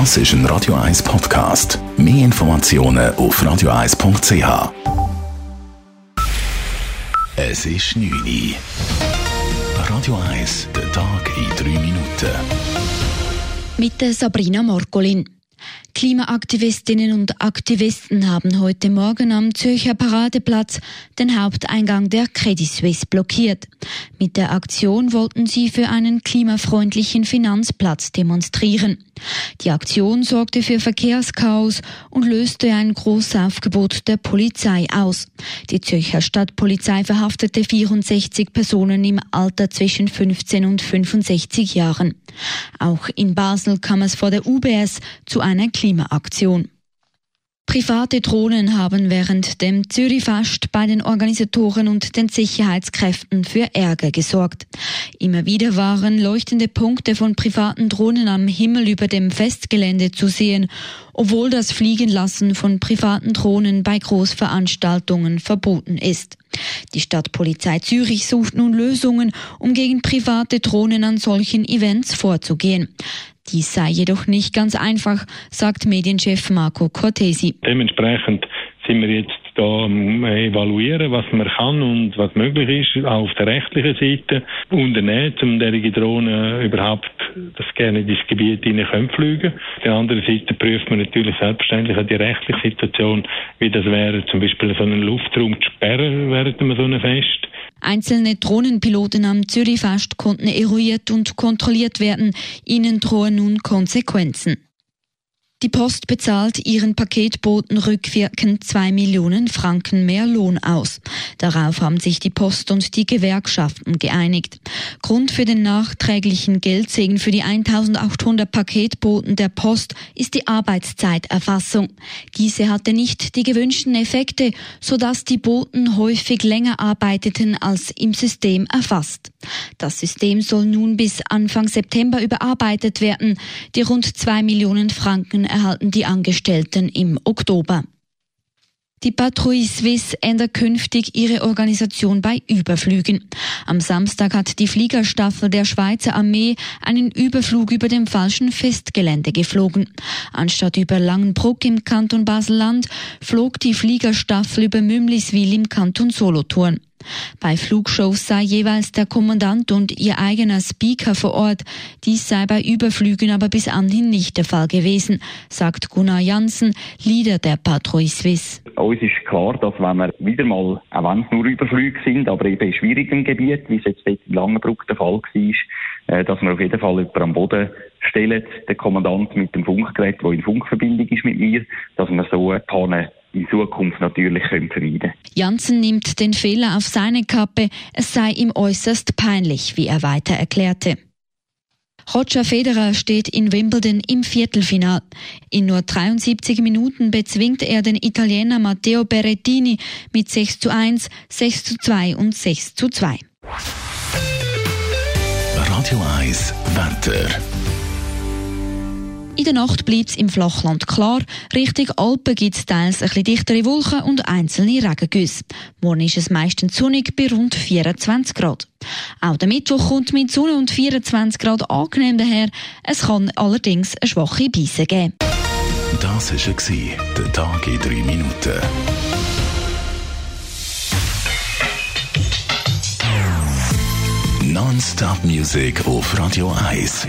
Das ist ein Radio 1 Podcast. Mehr Informationen auf radio1.ch. Es ist 9 Uhr. Radio 1, der Tag in 3 Minuten. Mit Sabrina Morgolin. Klimaaktivistinnen und Aktivisten haben heute Morgen am Zürcher Paradeplatz den Haupteingang der Credit Suisse blockiert. Mit der Aktion wollten sie für einen klimafreundlichen Finanzplatz demonstrieren. Die Aktion sorgte für Verkehrschaos und löste ein Großaufgebot der Polizei aus. Die Zürcher Stadtpolizei verhaftete 64 Personen im Alter zwischen 15 und 65 Jahren. Auch in Basel kam es vor der UBS zu einer Klimaaktion. Private Drohnen haben während dem Zürichfest bei den Organisatoren und den Sicherheitskräften für Ärger gesorgt. Immer wieder waren leuchtende Punkte von privaten Drohnen am Himmel über dem Festgelände zu sehen, obwohl das Fliegenlassen von privaten Drohnen bei Großveranstaltungen verboten ist. Die Stadtpolizei Zürich sucht nun Lösungen, um gegen private Drohnen an solchen Events vorzugehen. Dies sei jedoch nicht ganz einfach, sagt Medienchef Marco Cortesi. Dementsprechend sind wir jetzt da evaluieren, was man kann und was möglich ist, auch auf der rechtlichen Seite unternehmen, um derige Drohnen überhaupt, das gerne in das Gebiet hinein fliegen Auf der anderen Seite prüft man natürlich selbstverständlich auch die rechtliche Situation, wie das wäre, zum Beispiel so einen Luftraum zu sperren während so einem Fest. Einzelne Drohnenpiloten am Zürichfest konnten eruiert und kontrolliert werden. Ihnen drohen nun Konsequenzen. Die Post bezahlt ihren Paketboten rückwirkend zwei Millionen Franken mehr Lohn aus. Darauf haben sich die Post und die Gewerkschaften geeinigt. Grund für den nachträglichen Geldsegen für die 1800 Paketboten der Post ist die Arbeitszeiterfassung. Diese hatte nicht die gewünschten Effekte, sodass die Boten häufig länger arbeiteten als im System erfasst. Das System soll nun bis Anfang September überarbeitet werden. Die rund zwei Millionen Franken erhalten die Angestellten im Oktober. Die Patrouille Suisse ändert künftig ihre Organisation bei Überflügen. Am Samstag hat die Fliegerstaffel der Schweizer Armee einen Überflug über dem falschen Festgelände geflogen. Anstatt über Langenbruck im Kanton Basel-Land flog die Fliegerstaffel über Mümliswil im Kanton Solothurn. Bei Flugshows sei jeweils der Kommandant und ihr eigener Speaker vor Ort. Dies sei bei Überflügen aber bis anhin nicht der Fall gewesen, sagt Gunnar Janssen, Leader der Patrouille Suisse. Uns ist klar, dass wenn wir wieder mal, auch wenn es nur Überflüge sind, aber eben in schwierigen Gebieten, wie es jetzt dort in Langenbruck der Fall war, äh, dass wir auf jeden Fall jemanden am Boden stellen, den Kommandant mit dem Funkgerät, der in Funkverbindung ist mit mir, dass wir so eine Panne in Zukunft natürlich können vermeiden Janssen nimmt den Fehler auf seine Kappe. Es sei ihm äußerst peinlich, wie er weiter erklärte. Roger Federer steht in Wimbledon im Viertelfinal. In nur 73 Minuten bezwingt er den Italiener Matteo Berrettini mit 6 zu 1, 6 zu 2 und 6 zu 2. Radio 1 Wetter. In der Nacht bleibt es im Flachland klar. Richtung Alpen gibt es teils ein bisschen dichtere Wolken und einzelne Regengüsse. Morgen ist es meistens sonnig bei rund 24 Grad. Auch der Mittwoch kommt mit Sonne und 24 Grad angenehm daher. Es kann allerdings eine schwache Beise geben. Das war der Tag in drei Minuten. Non-Stop-Musik auf Radio 1.